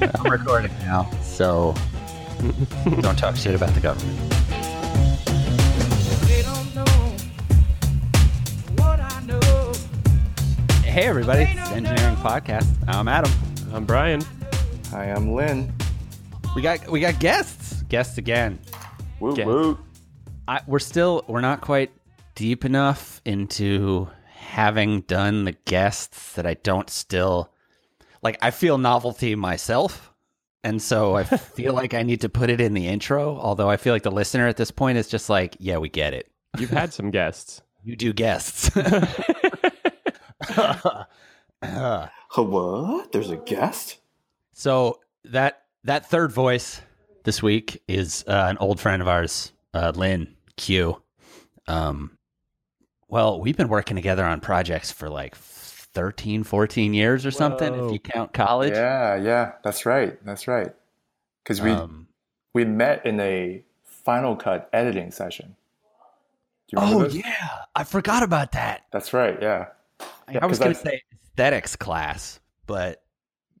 I'm recording now, so don't talk shit about the government. They don't know what I know. Hey, everybody, it's the Engineering Podcast. I'm Adam. I'm Brian. Hi, I'm Lynn. We got we got guests, guests again. Woo Get- woo. I, we're still we're not quite deep enough into having done the guests that I don't still like. I feel novelty myself, and so I feel like I need to put it in the intro. Although I feel like the listener at this point is just like, yeah, we get it. You've had some guests. You do guests. Huh, What? There's a guest? So that that third voice this week is uh, an old friend of ours, uh, Lynn Q. Um, well, we've been working together on projects for like 13, 14 years or something, if you count college. Yeah, yeah, that's right. That's right. Because we Um, we met in a Final Cut editing session. Do you remember oh this? yeah, I forgot about that. That's right. Yeah, Yeah, I was going to say aesthetics class, but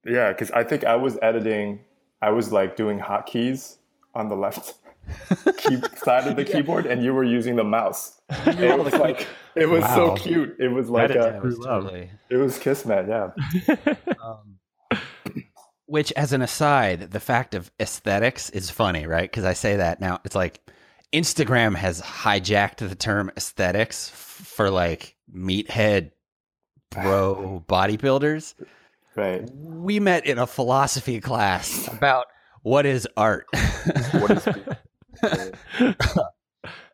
yeah. Because I think I was editing. I was like doing hotkeys on the left key side of the keyboard, and you were using the mouse. It was like it was Wow. so cute. It was like a, was True totally. it was Kismet. Yeah. Um, which, as an aside, the fact of aesthetics is funny, right? Because I say that now. It's like Instagram has hijacked the term aesthetics f- for like meathead bro bodybuilders. Right. We met in a philosophy class about what is art. What is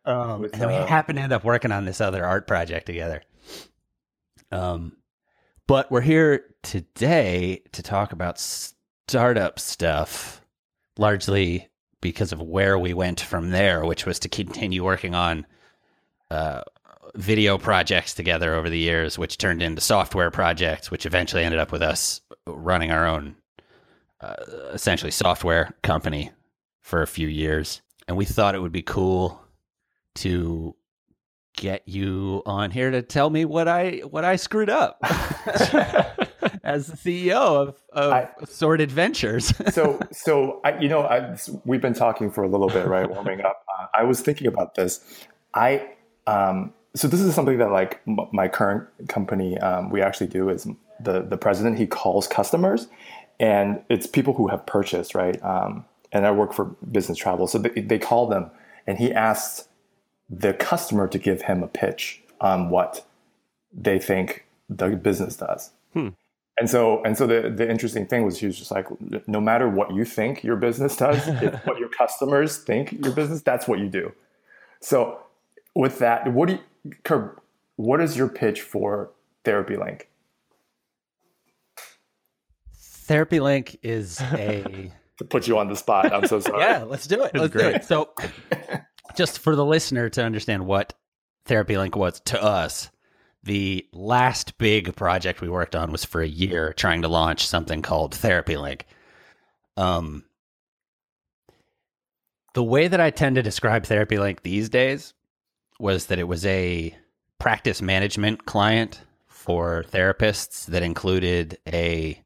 Um, With, and we uh, happen to end up working on this other art project together. Um, but we're here today to talk about startup stuff, largely because of where we went from there, which was to continue working on uh, video projects together over the years, which turned into software projects, which eventually ended up with us running our own, uh, essentially software company for a few years. And we thought it would be cool to get you on here to tell me what I what I screwed up as the CEO of, of I- Assorted Ventures. so so I, you know I, we've been talking for a little bit right warming up. Uh, i was thinking about this. I um, so this is something that like m- my current company um, we actually do is the the president he calls customers and it's people who have purchased right? Um, and i work for business travel so they, they call them and he asks the customer to give him a pitch on what they think the business does hmm. and so, and so the, the interesting thing was he was just like, no matter what you think your business does, if what your customers think your business, that's what you do. So with that, what do you, Kerb, what is your pitch for Therapy Link? Therapy Link is a To put you on the spot, I'm so sorry. yeah. Let's do it. Let's do great. it. So, just for the listener to understand what Therapy Link was to us, the last big project we worked on was for a year trying to launch something called Therapy Link. Um, the way that I tend to describe Therapy Link these days was that it was a practice management client for therapists that included a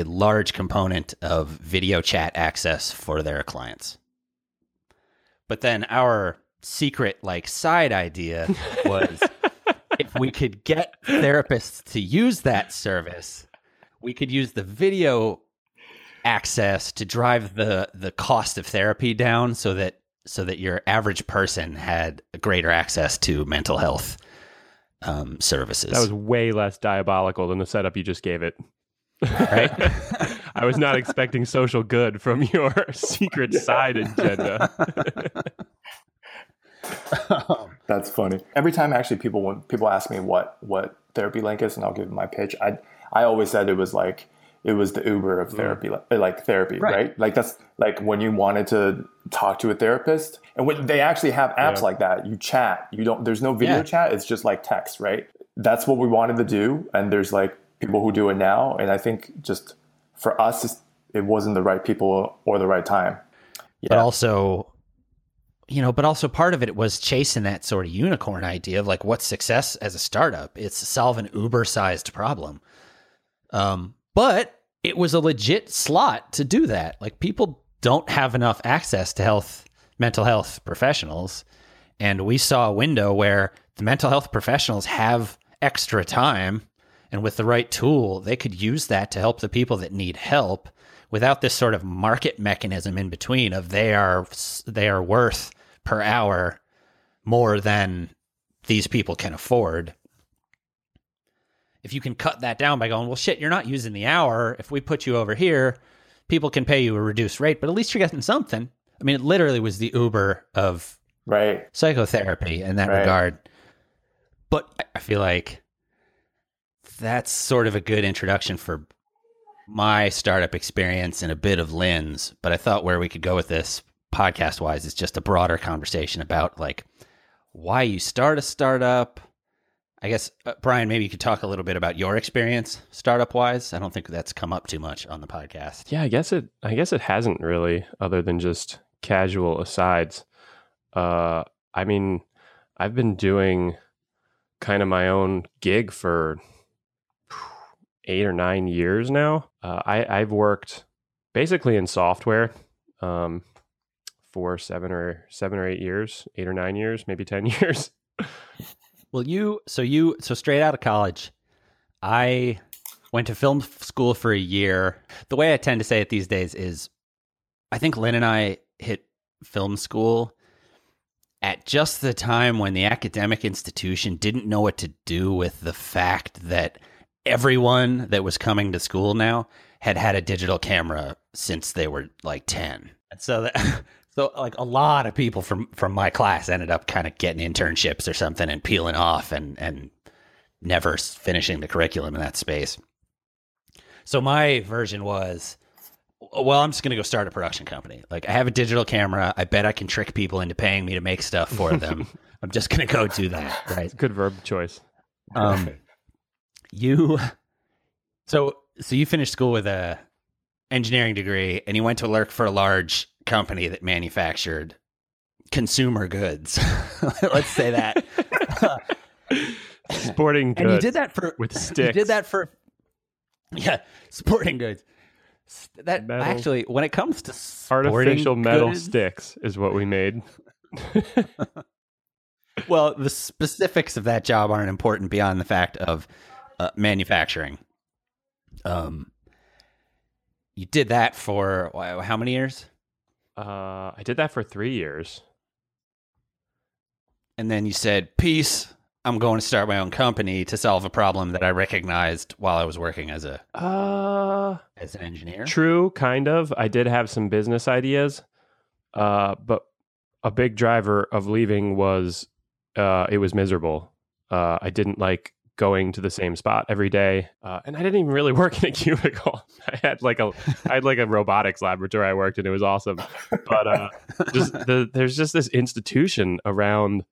a large component of video chat access for their clients. But then our secret like side idea was if we could get therapists to use that service, we could use the video access to drive the the cost of therapy down so that so that your average person had greater access to mental health um, services. That was way less diabolical than the setup you just gave it. Right. I was not expecting social good from your secret side agenda. That's funny. Every time actually people when people ask me what what therapy link is and I'll give them my pitch, I I always said it was like it was the Uber of mm. therapy, like, eh, like therapy, Right. right. Like that's like when you wanted to talk to a therapist, and when they actually have apps Yeah. like that. You chat. You don't. There's no video Yeah. chat. It's just like text, right? That's what we wanted to do, and there's like people who do it now, and I think just for us, it wasn't the right people or the right time. but also you know but also part of it was chasing that sort of unicorn idea of like what's success as a startup it's solve an uber sized problem um but it was a legit slot to do that. Like people don't have enough access to health, mental health professionals. And we saw a window where the mental health professionals have extra time. And with the right tool, they could use that to help the people that need help without this sort of market mechanism in between of they are they are worth per hour more than these people can afford. If you can cut that down by going, well, shit, you're not using the hour. If we put you over here, people can pay you a reduced rate, but at least you're getting something. I mean, it literally was the Uber of Right. psychotherapy in that Right. regard. But I- I feel like that's sort of a good introduction for my startup experience and a bit of Lynn's. But I thought where we could go with this podcast wise is just a broader conversation about like why you start a startup. I guess, uh, Brian, maybe you could talk a little bit about your experience startup wise. I don't think that's come up too much on the podcast. Yeah, I guess it. I guess it hasn't really, other than just casual asides. Uh, I mean, I've been doing kind of my own gig for eight or nine years now. Uh, I I've worked basically in software um, for seven or seven or eight years, eight or nine years, maybe ten years. Well, you so you so straight out of college, I went to film school for a year. The way I tend to say it these days is, I think Lynn and I hit film school at just the time when the academic institution didn't know what to do with the fact that everyone that was coming to school now had had a digital camera since they were like 10. And so that so like a lot of people from from my class ended up kind of getting internships or something and peeling off and and never finishing the curriculum in that space. So my version was well, I'm just going to go start a production company. Like I have a digital camera. I bet I can trick people into paying me to make stuff for them. I'm just going to go do that, right? Good verb choice. Um, you, so so you finished school with a engineering degree, and you went to work for a large company that manufactured consumer goods. Let's say that. Sporting and you did that for with sticks. You did that for yeah, sporting goods. That Metal- actually, when it comes to Artificial metal goods- sticks is what we made. Well, the specifics of that job aren't important beyond the fact of uh, manufacturing. Um, you did that for how many years? Uh, I did that for three years. And then you said, "Peace. I'm going to start my own company to solve a problem that I recognized while I was working as a Uh, as an engineer." true, kind of. I did have some business ideas, uh, but a big driver of leaving was uh, it was miserable. Uh, I didn't like going to the same spot every day, uh, and I didn't even really work in a cubicle. I had like a I had like a robotics laboratory I worked in. It was awesome, but uh, just the, there's just this institution around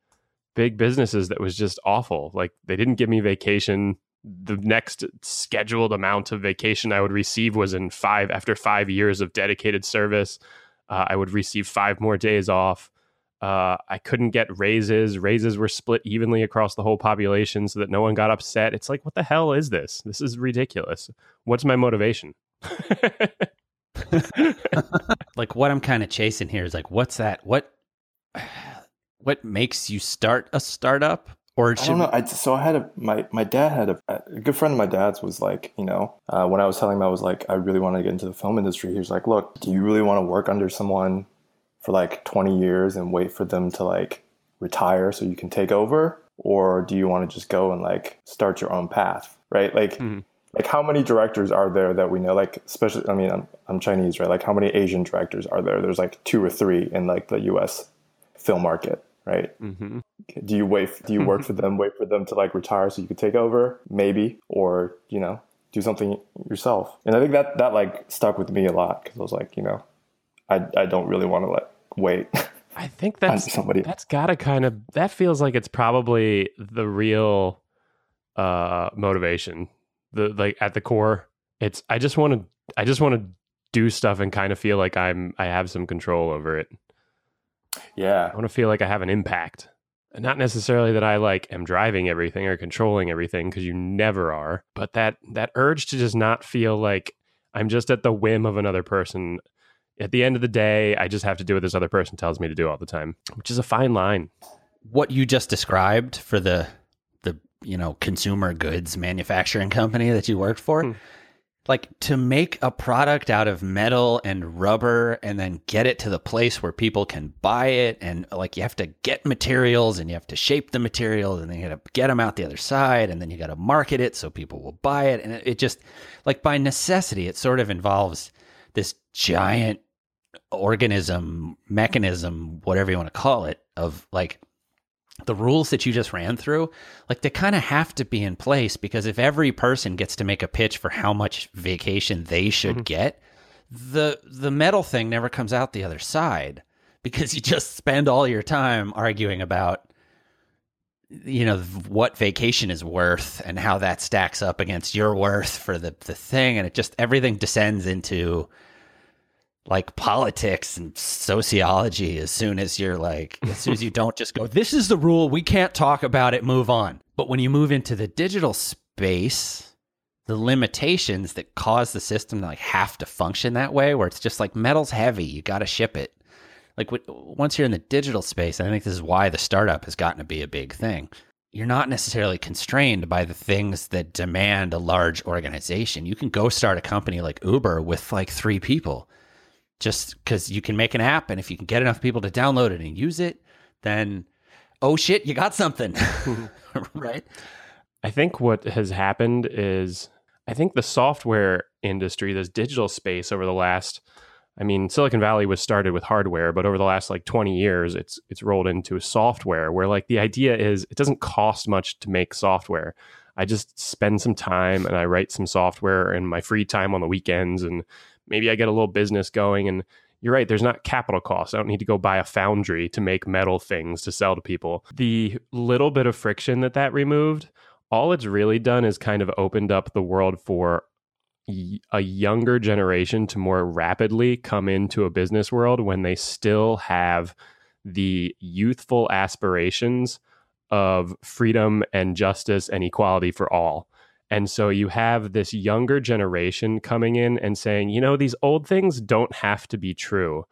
big businesses that was just awful. Like they didn't give me vacation. The next scheduled amount of vacation I would receive was in five after five years of dedicated service. Uh, I would receive five more days off. Uh, I couldn't get raises. Raises were split evenly across the whole population so that no one got upset. It's like, what the hell is this? This is ridiculous. What's my motivation? like what I'm kind of chasing here is like, what's that? What what makes you start a startup? Or I don't know. I, so I had a my my dad had a, a good friend of my dad's was like you know uh, when I was telling him I was like I really want to get into the film industry. He was like, look, do you really want to work under someone for like twenty years and wait for them to like retire so you can take over, or do you want to just go and like start your own path, right? Like. Mhm. Like how many directors are there that we know? Like especially, I mean, I'm, I'm Chinese, right? Like how many Asian directors are there? There's like two or three in like the U.S. film market, right? hmm do you wait do you work for them wait for them to like retire so you could take over maybe or you know do something yourself and i think that that like stuck with me a lot because i was like you know i i don't really want to let wait I think that's somebody That's gotta kind of that feels like it's probably the real uh motivation. The like at the core, it's I just want to I just want to do stuff and kind of feel like I'm I have some control over it. yeah I want to feel like I have an impact. And not necessarily that I like am driving everything or controlling everything because you never are, but that that urge to just not feel like I'm just at the whim of another person. At the end of the day, I just have to do what this other person tells me to do all the time, which is a fine line. What you just described for the the you know consumer goods manufacturing company that you worked for, Hmm. like to make a product out of metal and rubber and then get it to the place where people can buy it and like you have to get materials and you have to shape the materials and then you got to get them out the other side and then you got to market it so people will buy it and it, it just like by necessity it sort of involves this giant organism mechanism whatever you want to call it of like the rules that you just ran through, like they kind of have to be in place because if every person gets to make a pitch for how much vacation they should Mhm. get, the the metal thing never comes out the other side because you just spend all your time arguing about you know what vacation is worth and how that stacks up against your worth for the the thing. And it just everything descends into like politics and sociology as soon as you're like as soon as you don't just go this is the rule. We can't talk about it. Move on. But when you move into the digital space the limitations that cause the system to like have to function that way where it's just like metal's heavy. You got to ship it like once you're in the digital space and i think this is why the startup has gotten to be a big thing. You're not necessarily constrained by the things that demand a large organization. You can go start a company like uber with like three people just because you can make an app and if you can get enough people to download it and use it then oh shit you got something. Right? I think what has happened is I think the software industry, this digital space over the last I mean, Silicon Valley was started with hardware, but over the last like 20 years, it's it's rolled into software where like the idea is it doesn't cost much to make software. I just spend some time and I write some software in my free time on the weekends and maybe I get a little business going and you're right, there's not capital costs. I don't need to go buy a foundry to make metal things to sell to people. The little bit of friction that that removed all it's really done is kind of opened up the world for a younger generation to more rapidly come into a business world when they still have the youthful aspirations of freedom and justice and equality for all. And so you have this younger generation coming in and saying, you know, these old things don't have to be true.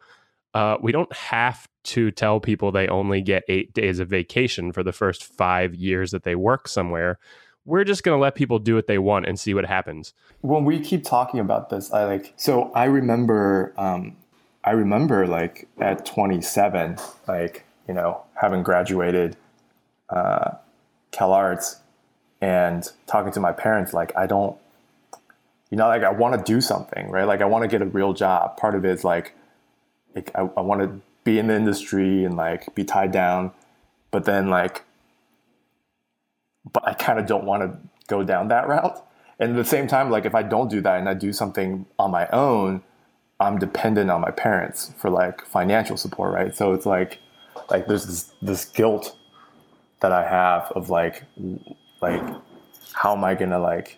Uh, we don't have to tell people they only get eight days of vacation for the first five years that they work somewhere. We're just going to let people do what they want and see what happens. when we keep talking about this, I like so I remember um, I remember like at 27, like you know having graduated uh, CalArts and talking to my parents, like I don't, you know, like I want to do something, right? Like I want to get a real job. Part of it is like, like I, I want to be in the industry and like be tied down, but then like, but I kind of don't want to go down that route. And at the same time, like if I don't do that and I do something on my own, I'm dependent on my parents for like financial support, right? So it's like, like there's this this guilt that I have of like, like how am I gonna like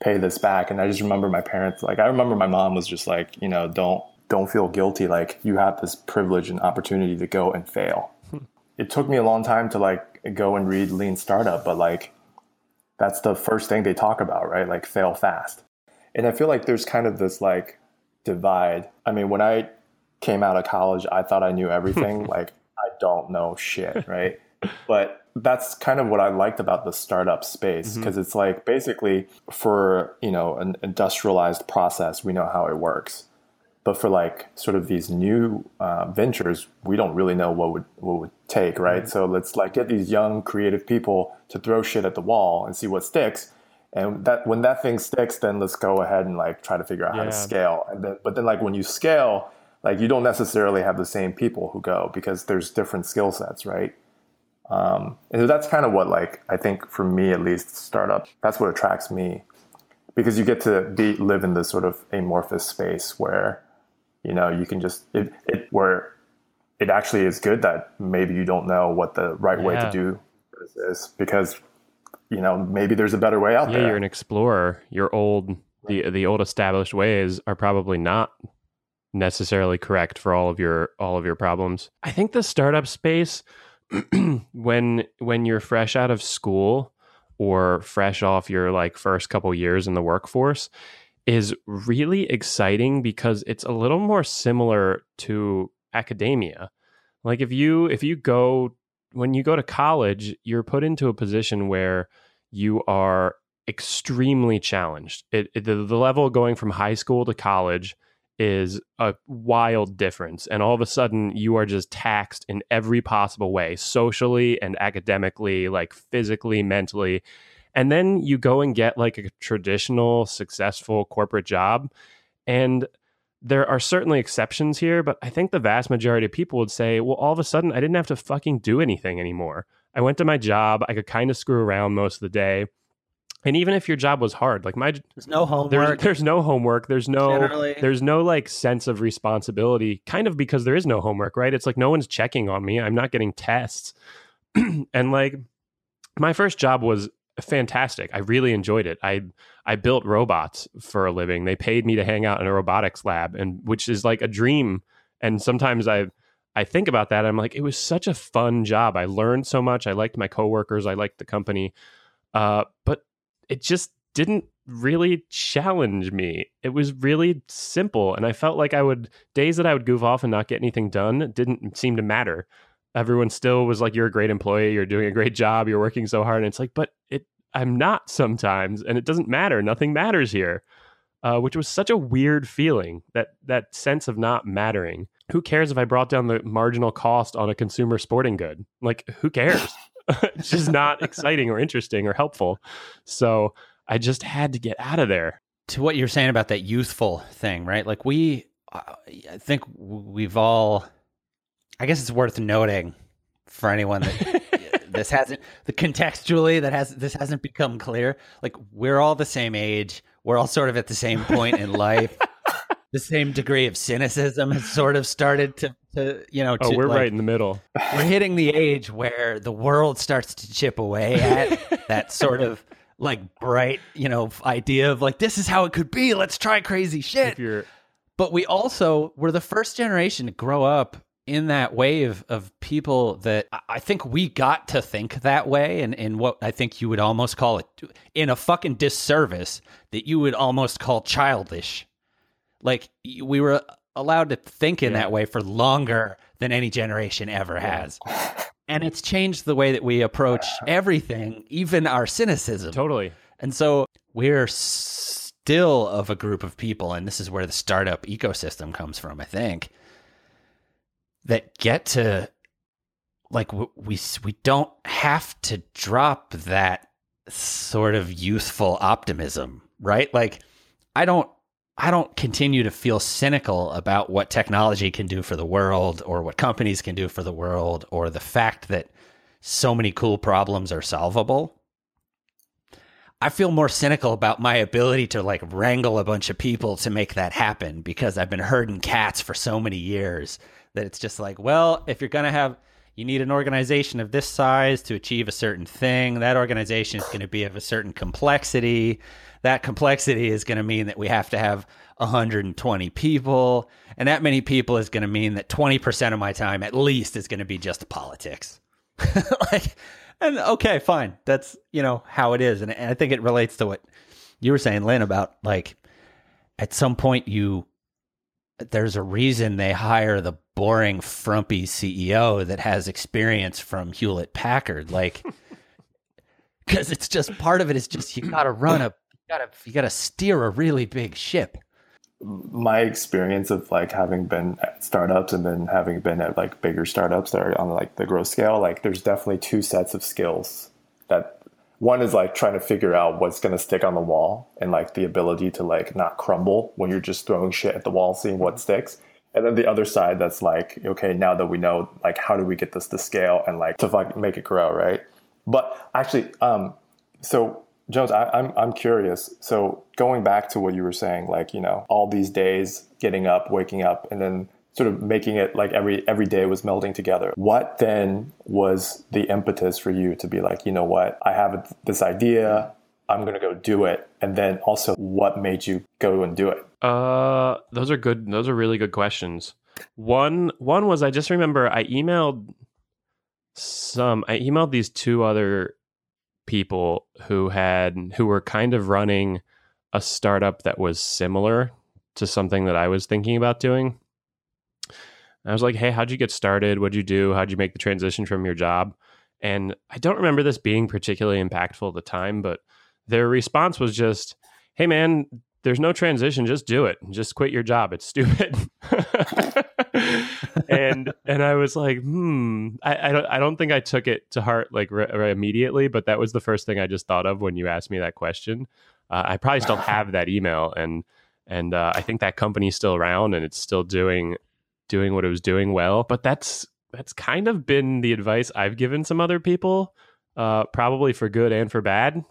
pay this back? And I just remember my parents, like I remember my mom was just like, you know, don't don't feel guilty. Like you have this privilege and opportunity to go and fail. Hmm. it took me a long time to like go and read Lean Startup, but like that's the first thing they talk about, right? Like fail fast. And I feel like there's kind of this like divide. I mean, when I came out of college, I thought I knew everything. like I don't know shit, right? but that's kind of what I liked about the startup space mm-hmm. because it's like basically for, you know, an industrialized process, we know how it works. But for like sort of these new uh, ventures, we don't really know what would what would take, right? So let's like get these young creative people to throw shit at the wall and see what sticks. And that when that thing sticks, then let's go ahead and like try to figure out how to scale. And then, but then like when you scale, like you don't necessarily have the same people who go because there's different skill sets, right? Um, and that's kind of what like I think for me at least, startup. That's what attracts me because you get to be live in this sort of amorphous space where you know you can just it, it where it actually is good that maybe you don't know what the right way to do this is because you know maybe there's a better way out there. Yeah, there. you're an explorer. Your old the the old established ways are probably not necessarily correct for all of your all of your problems. I think the startup space when when you're fresh out of school or fresh off your like first couple years in the workforce, is really exciting because it's a little more similar to academia. Like if you if you go when you go to college, you're put into a position where you are extremely challenged. It, it, the, the level going from high school to college is a wild difference. And all of a sudden, you are just taxed in every possible way socially and academically, like physically, mentally. And then you go and get like a traditional, successful corporate job. And there are certainly exceptions here, but I think the vast majority of people would say, well, all of a sudden, I didn't have to fucking do anything anymore. I went to my job. I could kind of screw around most of the day. And even if your job was hard, like my There's no homework. there's there's no homework, there's no Generally. there's no like sense of responsibility, kind of because there is no homework, right? It's like no one's checking on me. I'm not getting tests. and like my first job was fantastic. I really enjoyed it. I I built robots for a living. They paid me to hang out in a robotics lab and which is like a dream. And sometimes I I think about that. I'm like, it was such a fun job. I learned so much. I liked my coworkers. I liked the company. Uh, but it just didn't really challenge me. It was really simple. And I felt like I would, days that I would goof off and not get anything done didn't seem to matter. Everyone still was like, you're a great employee. You're doing a great job. You're working so hard. And it's like, but it, I'm not sometimes. And it doesn't matter. Nothing matters here. Uh, which was such a weird feeling that that sense of not mattering. Who cares if I brought down the marginal cost on a consumer sporting good? Like, who cares? it's just not exciting or interesting or helpful. So I just had to get out of there. to what you're saying about that youthful thing, right? Like we, uh, I think we've all. I guess it's worth noting for anyone that this hasn't the contextually that has this hasn't become clear. Like we're all the same age. We're all sort of at the same point in life. The same degree of cynicism has sort of started to, to you know. Oh, we're like, right in the middle. we're hitting the age where the world starts to chip away at that sort of like bright, you know, idea of like this is how it could be. Let's try crazy If shit. you're But we also were the first generation to grow up in that wave of people that I- think we got to think that way and in what I think you would almost call it in a fucking disservice that you would almost call childish. Like we were allowed to think in Yeah. that way for longer than any generation ever has. And it's changed the way that we approach uh. everything, even our cynicism. totally. And so we're still of a group of people, and this is where the startup ecosystem comes from, I think, that get to like we we don't have to drop that sort of youthful optimism, right? Like I don't I don't continue to feel cynical about what technology can do for the world or what companies can do for the world or the fact that so many cool problems are solvable. I feel more cynical about my ability to like wrangle a bunch of people to make that happen because I've been herding cats for so many years that it's just like, well, if you're going to have, you need an organization of this size to achieve a certain thing. That organization is going to be of a certain complexity. That complexity is going to mean that we have to have 120 people. And that many people is going to mean that 20% of my time at least is going to be just politics. like, and okay, fine. That's, you know, how it is. And, I think it relates to what you were saying, Lynn, about like at some point you, there's a reason they hire the boring, frumpy CEO that has experience from Hewlett Packard. Like, because it's just part of it is just you got to run a, you got to, you got to steer a really big ship. My experience of like having been at startups and then having been at like bigger startups that are on like the growth scale, like there's definitely two sets of skills that one is like trying to figure out what's going to stick on the wall and like the ability to like not crumble when you're just throwing shit at the wall, seeing what sticks. And then the other side that's like, okay, now that we know, like, how do we get this to scale and like to fuck, make it grow, right? But actually, um, so Jones, I, I'm I'm curious. So going back to what you were saying, like you know, all these days, getting up, waking up, and then sort of making it like every every day was melding together. What then was the impetus for you to be like, you know what, I have this idea, I'm gonna go do it, and then also what made you go and do it? Uh, those are good. Those are really good questions. One, one was I just remember I emailed some. I emailed these two other people who had who were kind of running a startup that was similar to something that I was thinking about doing. I was like, "Hey, how'd you get started? What'd you do? How'd you make the transition from your job?" And I don't remember this being particularly impactful at the time, but their response was just, "Hey, man, there's no transition. Just do it. Just quit your job. It's stupid." and and I was like, "Hmm." I, I don't I don't think I took it to heart like re- re- immediately, but that was the first thing I just thought of when you asked me that question. Uh, I probably still have that email, and and uh, I think that company's still around and it's still doing doing what it was doing well. But that's that's kind of been the advice I've given some other people, uh, probably for good and for bad,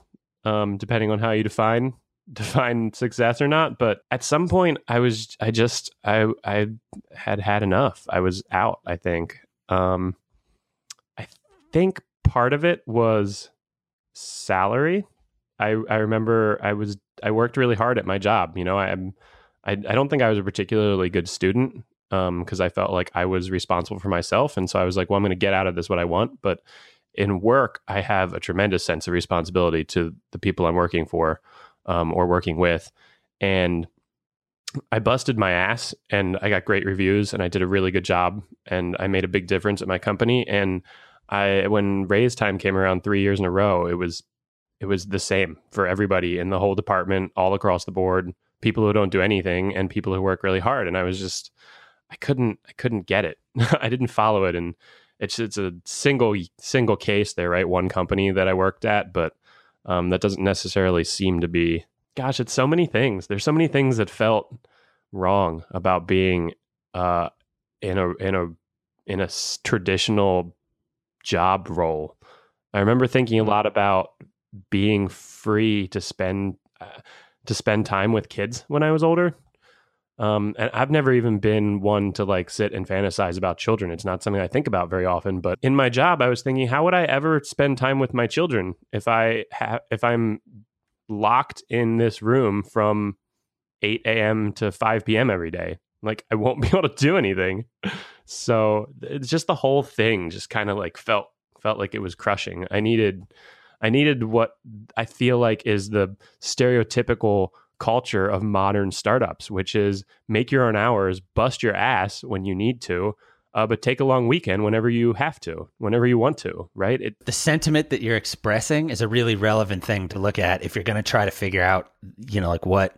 um, depending on how you define define success or not. But at some point, I was I just I I had had enough. I was out. I think. Um, I think part of it was salary. I I remember I was I worked really hard at my job. You know, I'm I I don't think I was a particularly good student um because I felt like I was responsible for myself, and so I was like, well, I'm going to get out of this what I want. But in work, I have a tremendous sense of responsibility to the people I'm working for um, or working with, and I busted my ass and I got great reviews and I did a really good job and I made a big difference at my company. And I when raise time came around 3 years in a row it was it was the same for everybody in the whole department all across the board people who don't do anything and people who work really hard. And I was just I couldn't I couldn't get it. I didn't follow it. And it's it's a single single case there right? One company that I worked at but um, that doesn't necessarily seem to be gosh, it's so many things. There's so many things that felt wrong about being uh, in a in a in a traditional job role. I remember thinking a lot about being free to spend uh, to spend time with kids when I was older. Um, and I've never even been one to like sit and fantasize about children. It's not something I think about very often. But in my job, I was thinking, how would I ever spend time with my children if I have if I'm locked in this room from 8 a.m. to 5 p.m. every day. Like I won't be able to do anything. So it's just the whole thing just kind of like felt felt like it was crushing. I needed I needed what I feel like is the stereotypical culture of modern startups, which is make your own hours, bust your ass when you need to, uh, but take a long weekend whenever you have to, whenever you want to, right? It, the sentiment that you're expressing is a really relevant thing to look at if you're going to try to figure out, you know, like what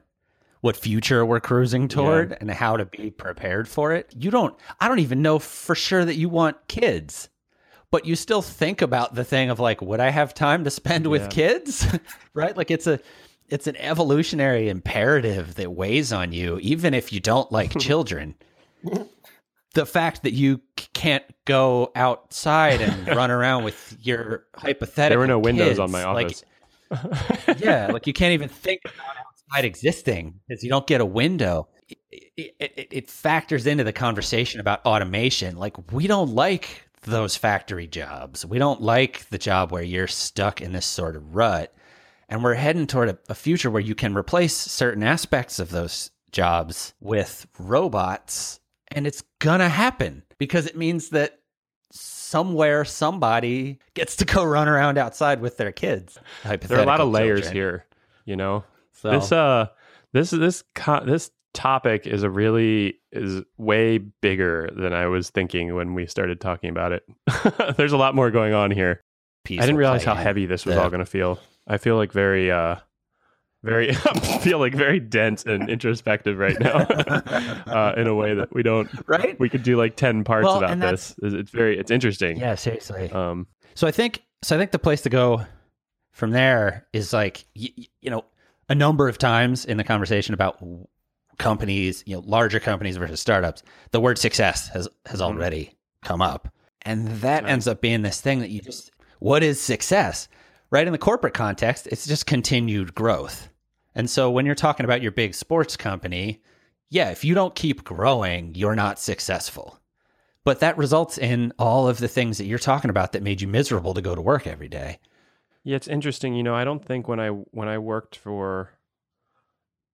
what future we're cruising toward and how to be prepared for it. You don't I don't even know for sure that you want kids. But you still think about the thing of like would I have time to spend with Yeah. kids? right? Like it's a it's an evolutionary imperative that weighs on you even if you don't like children. the fact that you can't go outside and run around with your hypothetical there were no windows kids, on my like- office. yeah, like you can't even think about outside existing because you don't get a window. It, it, it factors into the conversation about automation. Like we don't like those factory jobs. We don't like the job where you're stuck in this sort of rut. And we're heading toward a, a future where you can replace certain aspects of those jobs with robots. And it's going to happen because it means that somewhere somebody gets to go run around outside with their kids. there are a lot of layers children. here, you know. So, This uh this this co- this topic is a really is way bigger than I was thinking when we started talking about it. There's a lot more going on here. piece I didn't realize how heavy this was all going to feel. I feel like very uh very I feel like very dense and introspective right now uh, in a way that we don't right? we could do like 10 parts Well, about this. It's it's very it's interesting. Yeah, seriously. Um So I think so. I think the place to go from there is like y- y- you know a number of times in the conversation about companies, you know, larger companies versus startups, the word success has has Mhm. already come up, and that Right. ends up being this thing that you just what is success, right? In the corporate context, it's just continued growth, and so when you're talking about your big sports company, yeah, if you don't keep growing, you're not successful. But that results in all of the things that you're talking about that made you miserable to go to work every day. Yeah, it's interesting. You know, I don't think when I when I worked for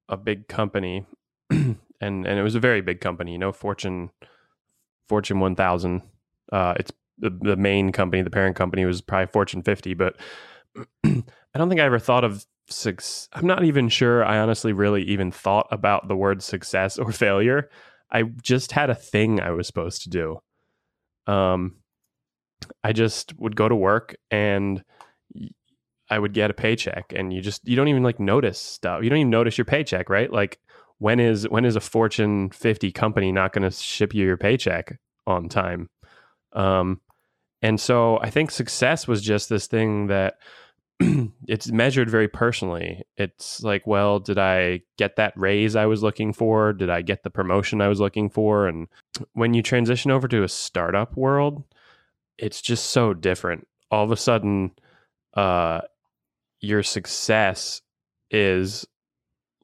a big company, and and it was a very big company. You know, Fortune Fortune one thousand. Uh, it's the the main company, the parent company was probably Fortune fifty. But I don't think I ever thought of success. I'm not even sure I honestly really even thought about the word success or failure. I just had a thing I was supposed to do. Um, I just would go to work and I would get a paycheck, and you just you don't even like notice stuff. You don't even notice your paycheck, right? Like when is when is a Fortune 50 company not going to ship you your paycheck on time? Um, and so I think success was just this thing that it's measured very personally. It's like, well, did I get that raise I was looking for? Did I get the promotion I was looking for? And when you transition over to a startup world, it's just so different. All of a sudden, uh, your success is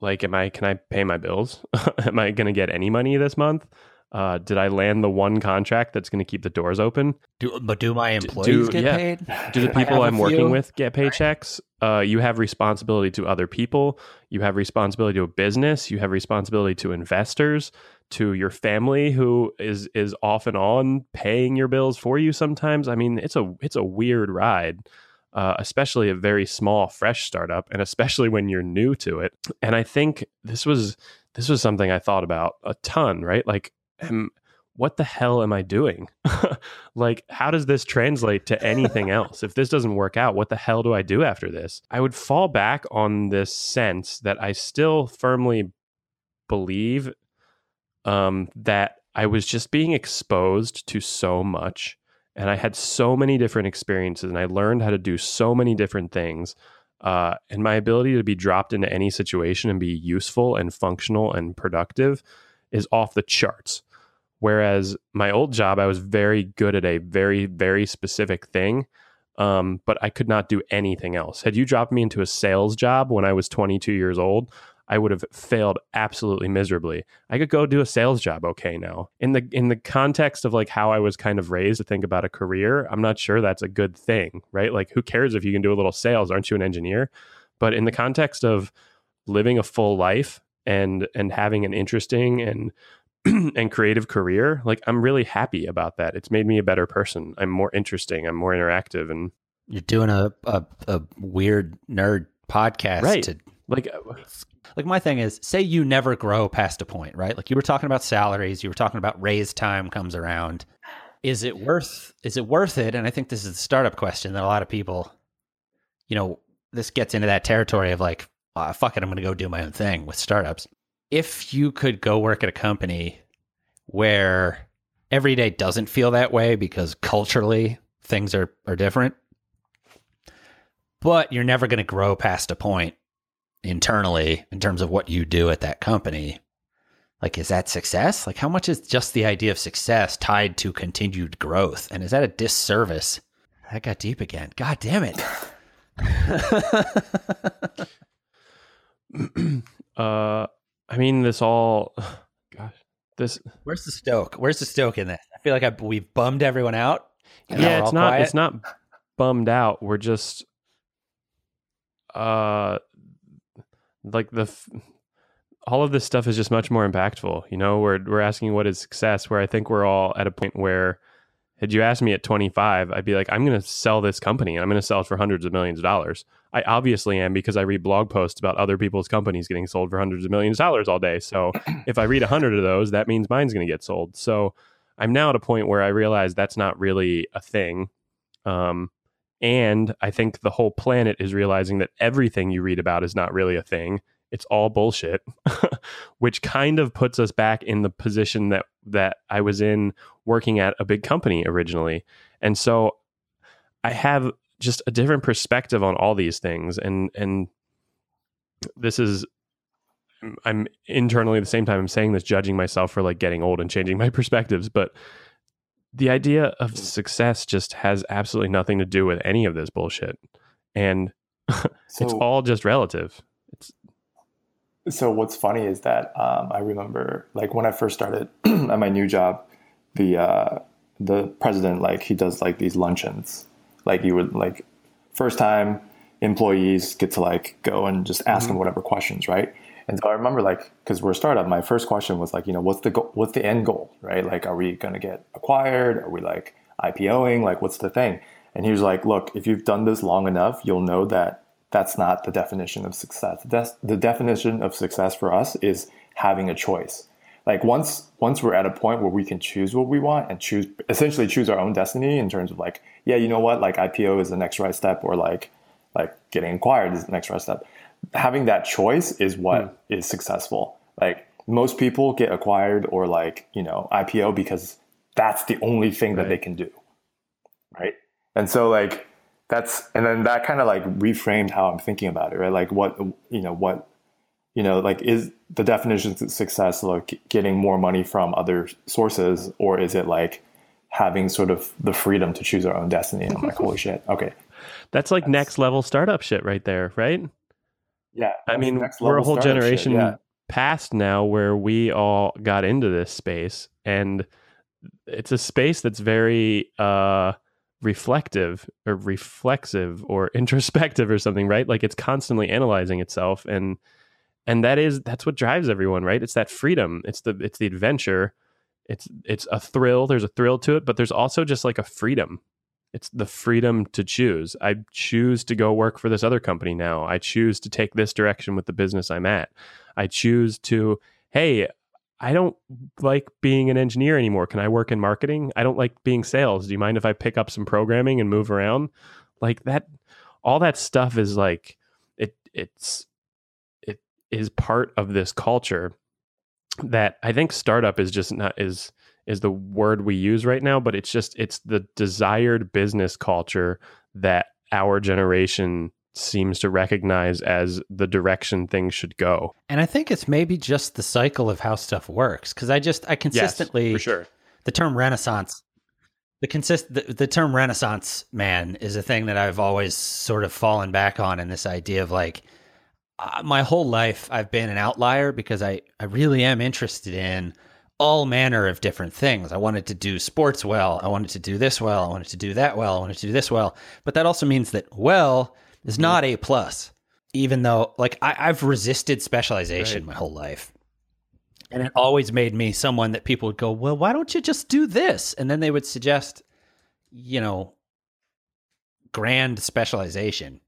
like, am I? Can I pay my bills? am I going to get any money this month? Uh, did I land the one contract that's going to keep the doors open? Do, but do my do- employees get yeah. paid? Do the people I'm working with get paychecks? Uh, you have responsibility to other people. You have responsibility to a business. You have responsibility to investors, to your family, who is is off and on paying your bills for you. Sometimes, I mean, it's a it's a weird ride, uh, especially a very small, fresh startup, and especially when you're new to it. And I think this was this was something I thought about a ton. Right, like. Am, what the hell am I doing? like, how does this translate to anything else? If this doesn't work out, what the hell do I do after this? I would fall back on this sense that I still firmly believe um, that I was just being exposed to so much. And I had so many different experiences, and I learned how to do so many different things. Uh, and my ability to be dropped into any situation and be useful and functional and productive is off the charts. Whereas my old job, I was very good at a very, very specific thing, um, but I could not do anything else. Had you dropped me into a sales job when I was 22 years old, I would have failed absolutely miserably. I could go do a sales job okay now. In the in the context of like how I was kind of raised to think about a career, I'm not sure that's a good thing, right? Like who cares if you can do a little sales? Aren't you an engineer? But in the context of living a full life and and having an interesting and and creative career, like I'm really happy about that. It's made me a better person. I'm more interesting. I'm more interactive, and You're doing a, a, a weird nerd podcast. Right. To, like like my thing is, say you never grow past a point, right? Like you were talking about salaries, you were talking about raise time comes around. Is it worth? Is it worth it? And I think this is the startup question that a lot of people, you know, this gets into that territory of like, ah, fuck it, I'm going to go do my own thing with startups. If you could go work at a company where every day doesn't feel that way because culturally things are are different, but you're never going to grow past a point internally in terms of what you do at that company. Like, is that success? Like, how much is just the idea of success tied to continued growth? And is that a disservice? That got deep again. God damn it. uh I mean this all gosh. This Where's the stoke? Where's the stoke in this? I feel like I, we've bummed everyone out. yeah, it's not quiet. it's not bummed out. We're just uh like the all of this stuff is just much more impactful. You know, we're we're asking what is success where I think we're all at a point where had you asked me at 25, I'd be like, I'm going to sell this company and I'm going to sell it for hundreds of millions of dollars. I obviously am because I read blog posts about other people's companies getting sold for hundreds of millions of dollars all day. So if I read a hundred of those, that means mine's going to get sold. So I'm now at a point where I realize that's not really a thing. Um, and I think the whole planet is realizing that everything you read about is not really a thing. It's all bullshit, which kind of puts us back in the position that that I was in working at a big company originally. And so I have just a different perspective on all these things and and this is I'm internally at the same time I'm saying this judging myself for like getting old and changing my perspectives, but the idea of success just has absolutely nothing to do with any of this bullshit. And So, it's all just relative. So what's funny is that um, I remember like when I first started at my new job, the uh, the president like he does like these luncheons, like you would like first time employees get to like go and just ask him whatever questions, right? And so I remember like because we're a startup, my first question was like, you know, what's the go- what's the end goal, right? Like, are we going to get acquired? Are we like IPOing? Like, what's the thing? And he was like, look, if you've done this long enough, you'll know that that's not the definition of success. The, definition of success for us is having a choice. Like once once we're at a point where we can choose what we want and choose essentially choose our own destiny in terms of like, yeah, you know what, like IPO is the next right step, or like like getting acquired is the next right step. Having that choice is what hmm. is successful. Like most people get acquired or like you know IPO because that's the only thing that they can do, right? And so like that's and then that kind of like reframed how I'm thinking about it, right? Like what you know what you know like is the definition of success like getting more money from other sources or is it like having sort of the freedom to choose our own destiny and i'm like holy shit okay That's like next level startup shit right there, right? yeah I mean, we're a whole startup shit, generation yeah. past now where we all got into this space, and it's a space that's very uh, reflective or reflexive or introspective or something, right? Like it's constantly analyzing itself, and and that is that's what drives everyone, right? It's that freedom. It's the it's the adventure. It's it's a thrill. There's a thrill to it, but there's also just like a freedom it's the freedom to choose. I choose to go work for this other company now. I choose to take this direction with the business I'm at. I choose to, hey, I don't like being an engineer anymore. Can I work in marketing? I don't like being sales. Do you mind if I pick up some programming and move around? Like that all that stuff is like it it's it is part of this culture that I think startup is just not is is the word we use right now, but it's just it's the desired business culture that our generation seems to recognize as the direction things should go. And I think it's maybe just the cycle of how stuff works. Because I just I consistently for sure. the term renaissance the consist the, the term renaissance man is a thing that i've always sort of fallen back on in this idea of like uh, my whole life i've been an outlier because i i really am interested in all manner of different things i wanted to do sports well i wanted to do this well i wanted to do that well i wanted to do this well but that also means that well is not a plus even though like I, i've resisted specialization Right. my whole life and it always made me someone that people would go, well, why don't you just do this? And then they would suggest, you know, grand specialization.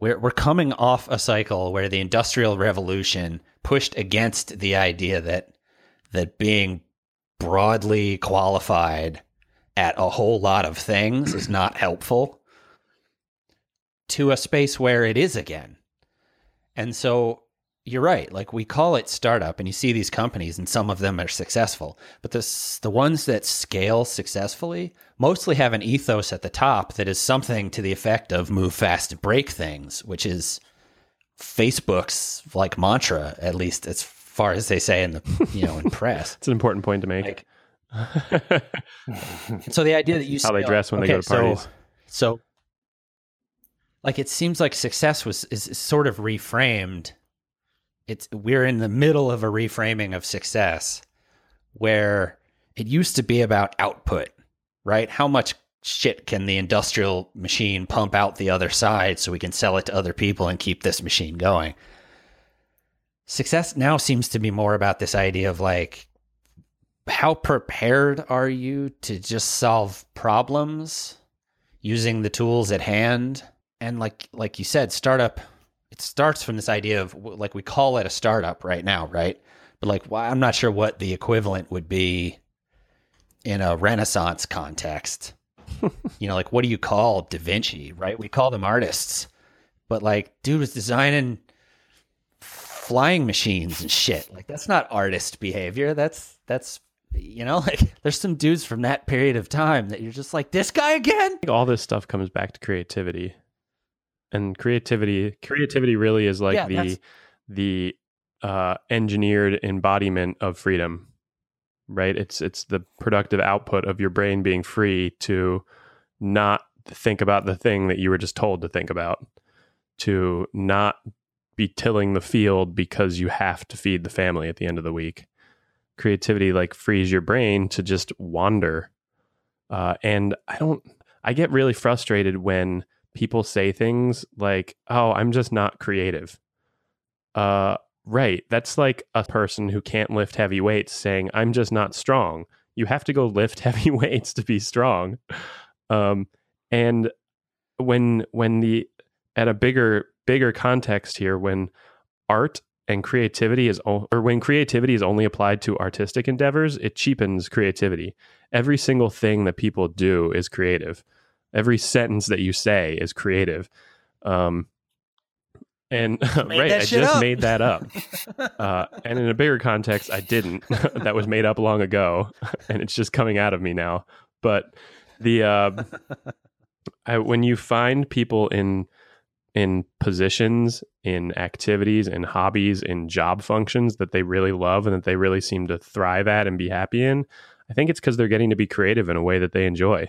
We're, we're coming off a cycle where the Industrial Revolution pushed against the idea that that being broadly qualified at a whole lot of things is not helpful to a space where it is again. And so you're right. Like we call it startup, and you see these companies, and some of them are successful. But the the ones that scale successfully mostly have an ethos at the top that is something to the effect of "move fast break things," which is Facebook's like mantra, at least as far as they say in the you know in press. It's an important point to make. Like, so the idea that you How they dress when they go to parties. So, so, like, it seems like success was is, sort of reframed. It's we're in the middle of a reframing of success, where it used to be about output, right? How much shit can the industrial machine pump out the other side so we can sell it to other people and keep this machine going? Success now seems to be more about this idea of like how prepared are you to just solve problems using the tools at hand and like like you said startup it starts from this idea of like we call it a startup right now right? But like why i'm not sure what the equivalent would be in a renaissance context. You know like what do you call da vinci right? We call them artists. But like dude was designing flying machines and shit. Like that's not artist behavior. That's that's you know like there's some dudes from that period of time that you're just like this guy again? All this stuff comes back to creativity and creativity creativity really is like Yeah, the that's- the uh, engineered embodiment of freedom right? It's it's the productive output of your brain being free to not think about the thing that you were just told to think about to not be tilling the field because you have to feed the family at the end of the week. Creativity like frees your brain to just wander uh, and i don't i get really frustrated when people say things like oh i'm just not creative uh, right that's like a person who can't lift heavy weights saying i'm just not strong you have to go lift heavy weights to be strong um, and when when the at a bigger bigger context here, when art and creativity is o- or when creativity is only applied to artistic endeavors, it cheapens creativity. Every single thing that people do is creative. Every sentence that you say is creative. Um, and right, I just up. made that up. Uh, and in a bigger context, I didn't. that was made up long ago, and it's just coming out of me now. But the uh, I, when you find people in in positions, in activities, in hobbies, in job functions that they really love and that they really seem to thrive at and be happy in, I think it's because they're getting to be creative in a way that they enjoy.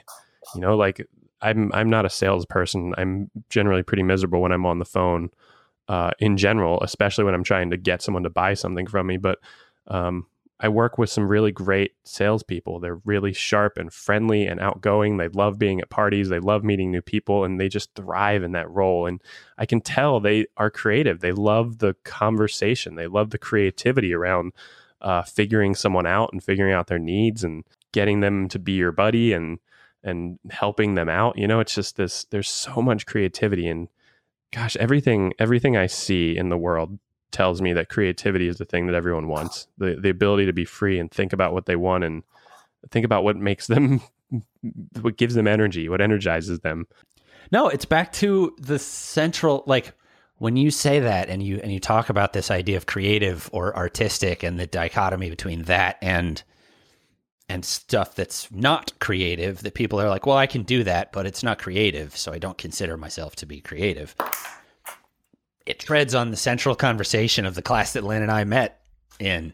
You know, like I'm I'm not a salesperson. I'm generally pretty miserable when I'm on the phone. Uh, in general, especially when I'm trying to get someone to buy something from me. But um, I work with some really great salespeople. They're really sharp and friendly and outgoing. They love being at parties. They love meeting new people, and they just thrive in that role. And I can tell they are creative. They love the conversation. They love the creativity around uh, figuring someone out and figuring out their needs and getting them to be your buddy and and helping them out. You know, it's just this. There's so much creativity and gosh, everything everything I see in the world tells me that creativity is the thing that everyone wants. The the ability to be free and think about what they want and think about what makes them what gives them energy, what energizes them. No, it's back to the central like when you say that and you and you talk about this idea of creative or artistic and the dichotomy between that and and stuff that's not creative that people are like, "Well, I can do that, but it's not creative, so I don't consider myself to be creative." It treads on the central conversation of the class that Lynn and I met in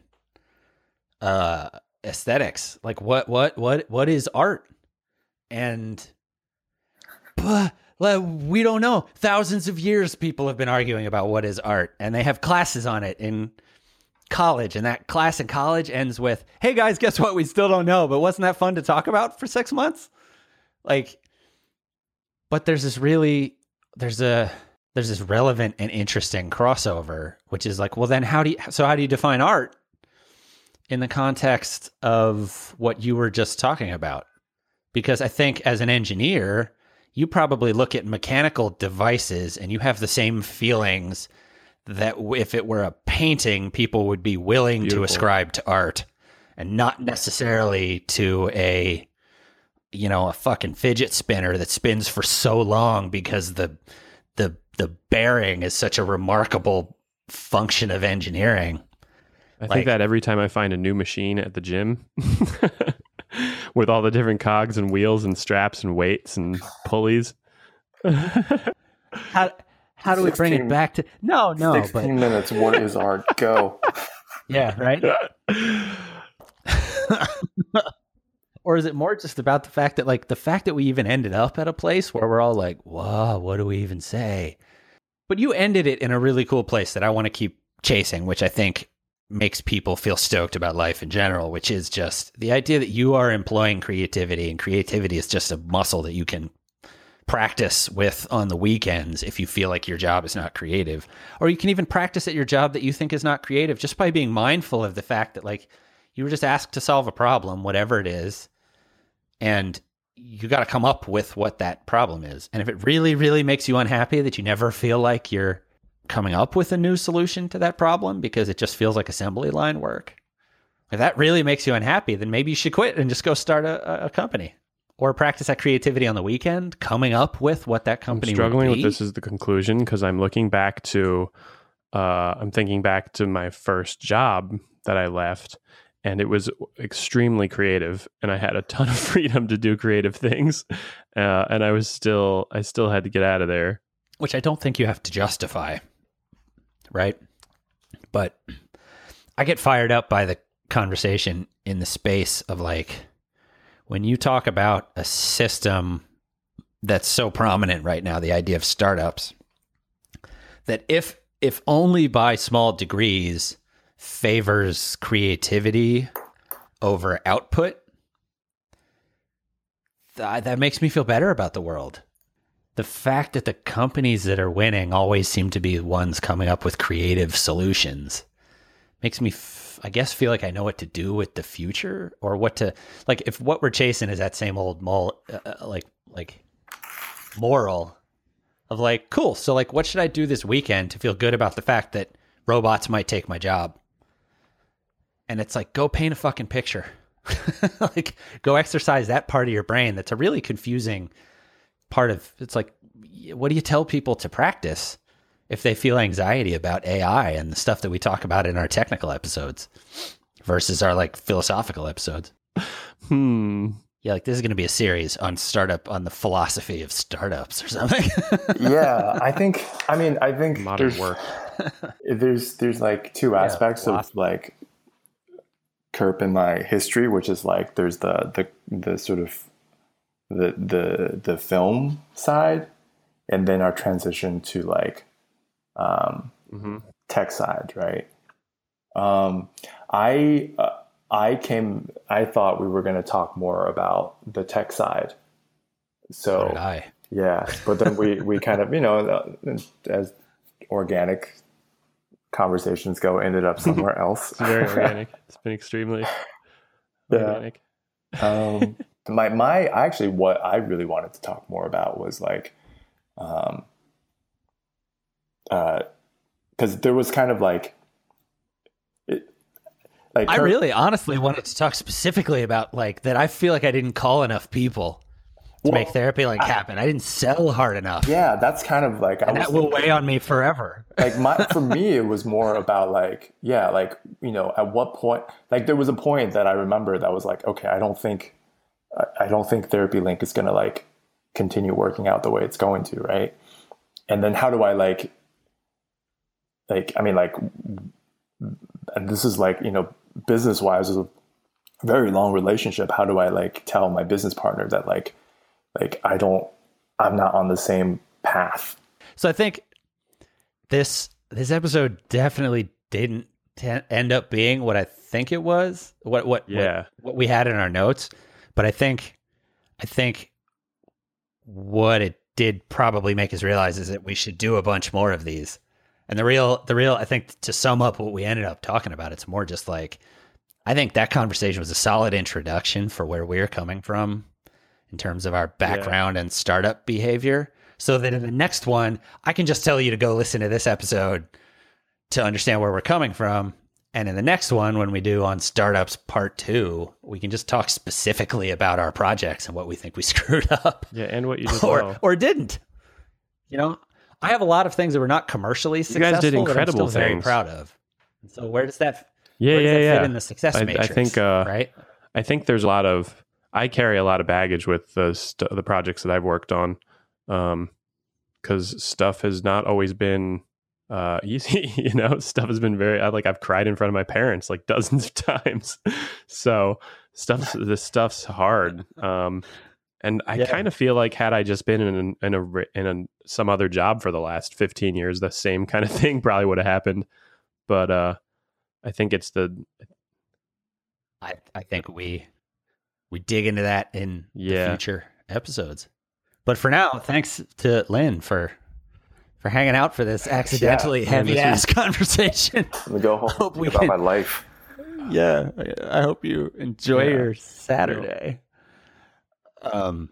uh aesthetics. Like what what what what is art? And but we don't know. Thousands of years people have been arguing about what is art, and they have classes on it in college. And that class in college ends with, "Hey guys, guess what? We still don't know, but wasn't that fun to talk about for six months?" Like, but there's this really there's a there's this relevant and interesting crossover, which is like, well, then how do you so how do you define art in the context of what you were just talking about? Because I think as an engineer, you probably look at mechanical devices and you have the same feelings that if it were a painting, people would be willing Beautiful. to ascribe to art and not necessarily to a you know a fucking fidget spinner that spins for so long because the the the bearing is such a remarkable function of engineering. I Like- think that every time I find a new machine at the gym with all the different cogs and wheels and straps and weights and pulleys. How how do we bring it back to No, no, 16 but minutes. What is art? Go. yeah, right? or is it more just about the fact that like the fact that we even ended up at a place where we're all like, "Whoa, what do we even say?" But you ended it in a really cool place that I want to keep chasing, which I think makes people feel stoked about life in general, which is just the idea that you are employing creativity and creativity is just a muscle that you can practice with on the weekends if you feel like your job is not creative. Or you can even practice at your job that you think is not creative just by being mindful of the fact that like you were just asked to solve a problem, whatever it is, and you got to come up with what that problem is. And if it really, really makes you unhappy that you never feel like you're coming up with a new solution to that problem because it just feels like assembly line work, if that really makes you unhappy, then maybe you should quit and just go start a, a- company or practice that creativity on the weekend, coming up with what that company. I'm struggling with this is the conclusion because I'm looking back to, uh, I'm thinking back to my first job that I left, and it was extremely creative, and I had a ton of freedom to do creative things, uh, and I was still, I still had to get out of there. which I don't think you have to justify, right? But I get fired up by the conversation in the space of like when you talk about a system that's so prominent right now, the idea of startups, that if if only by small degrees favors creativity over output, th- uh, that makes me feel better about the world. The fact that the companies that are winning always seem to be ones coming up with creative solutions makes me f- i guess feel like i know what to do with the future or what to like if what we're chasing is that same old mol uh, uh, like like moral of like, cool. So like, what should I do this weekend to feel good about the fact that robots might take my job? And it's like, go paint a fucking picture. like, go exercise that part of your brain. That's a really confusing part of. It's like, what do you tell people to practice if they feel anxiety about AI and the stuff that we talk about in our technical episodes versus our like philosophical episodes? Hmm. Yeah, like this is going to be a series on startup on the philosophy of startups or something. yeah, I think. I mean, I think Modern there's, work. There's there's like two aspects of like Kerp in my history, which is like there's the the the sort of the the the film side, and then our transition to like um, hmm tech side, right? Um, I uh, I came. I thought we were going to talk more about the tech side. So I. yeah, but then we we kind of you know uh, as organic conversations go, ended up somewhere else. It's very organic. It's been extremely Yeah. organic. um, my my actually what I really wanted to talk more about was like, um, uh, because there was kind of like, it, like I really honestly wanted to talk specifically about like that I feel like I didn't call enough people to make therapy like happen. I didn't sell hard enough. yeah, that's kind of like I was that will thinking- weigh on me forever. like my for me it was more about like yeah like you know at what point like there was a point that i remember that was like okay i don't think I- i don't think therapy link is going to like continue working out the way it's going to right and then how do i like like i mean like and this is like you know business wise is a very long relationship how do i like tell my business partner that like like i don't i'm not on the same path So I think this this episode definitely didn't te- end up being what I think it was. What what Yeah. what, what we had in our notes, but I think I think what it did probably make us realize is that we should do a bunch more of these. And the real the real I think to sum up what we ended up talking about, it's more just like I think that conversation was a solid introduction for where we're coming from in terms of our background and startup behavior. So that in the next one, I can just tell you to go listen to this episode to understand where we're coming from. And in the next one, when we do on startups part two, we can just talk specifically about our projects and what we think we screwed up Yeah, and what you did or, well. or didn't. You know, I have a lot of things that were not commercially guys successful did that I'm incredible still very proud of. And so where does that Yeah, yeah, that yeah. fit in the success I- I matrix? think, uh, right. I think there's a lot of I carry a lot of baggage with the st- the projects that I've worked on, because stuff has not always been uh, easy. You know, stuff has been very I, like I've cried in front of my parents like dozens of times. so stuff this stuff's hard. Um, and I Yeah. kind of feel like had I just been in an, in a in a, some other job for the last 15 years, the same kind of thing probably would have happened. But uh, I think it's the I, I think we we dig into that in Yeah. the future episodes. But for now, thanks to Lynn for for hanging out for this accidentally man, heavy this ass conversation. let me go home Hope we think about can- my life yeah, I hope you enjoy Yeah. your Saturday. Um,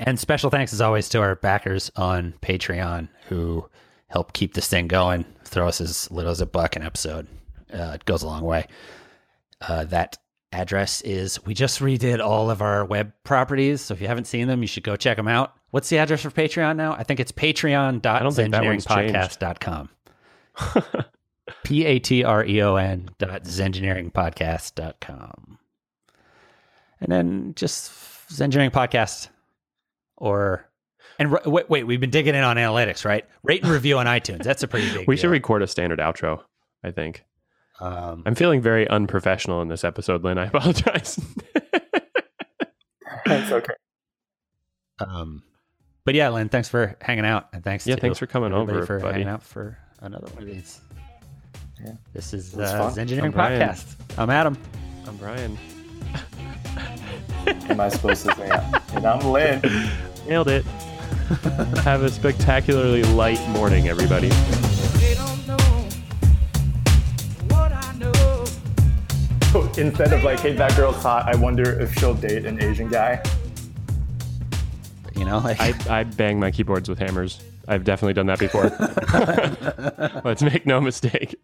and special thanks as always to our backers on Patreon who help keep this thing going. Throw us as little as a buck an episode. Uh, it goes a long way. Uh, that address is we just redid all of our web properties. So if you haven't seen them, you should go check them out. What's the address for Patreon now? I think it's don't think that one's patreon.zengineeringpodcast.com. P A T R E O N dot zengineeringpodcast.com. And then just Zengineering Podcast or and r- wait, wait, we've been digging in on analytics, right? Rate and review on iTunes. That's a pretty big we should record a standard outro. I think. um, I'm feeling very unprofessional in this episode, Lynn. I apologize. That's okay um, but yeah, Lynn, thanks for hanging out, and thanks. Yeah, to thanks for coming over, for buddy. hanging out for another one of these. Yeah. This is It uh, fun. Engineering I'm Podcast. I'm Adam. I'm Brian. am i supposed to say and i'm lynn Nailed it. Have a spectacularly light morning, everybody. They don't know what I know. So instead of like, hey, that girl's hot, I wonder if she'll date an Asian guy. You know, like I, I bang my keyboards with hammers. I've definitely done that before. Let's make no mistake.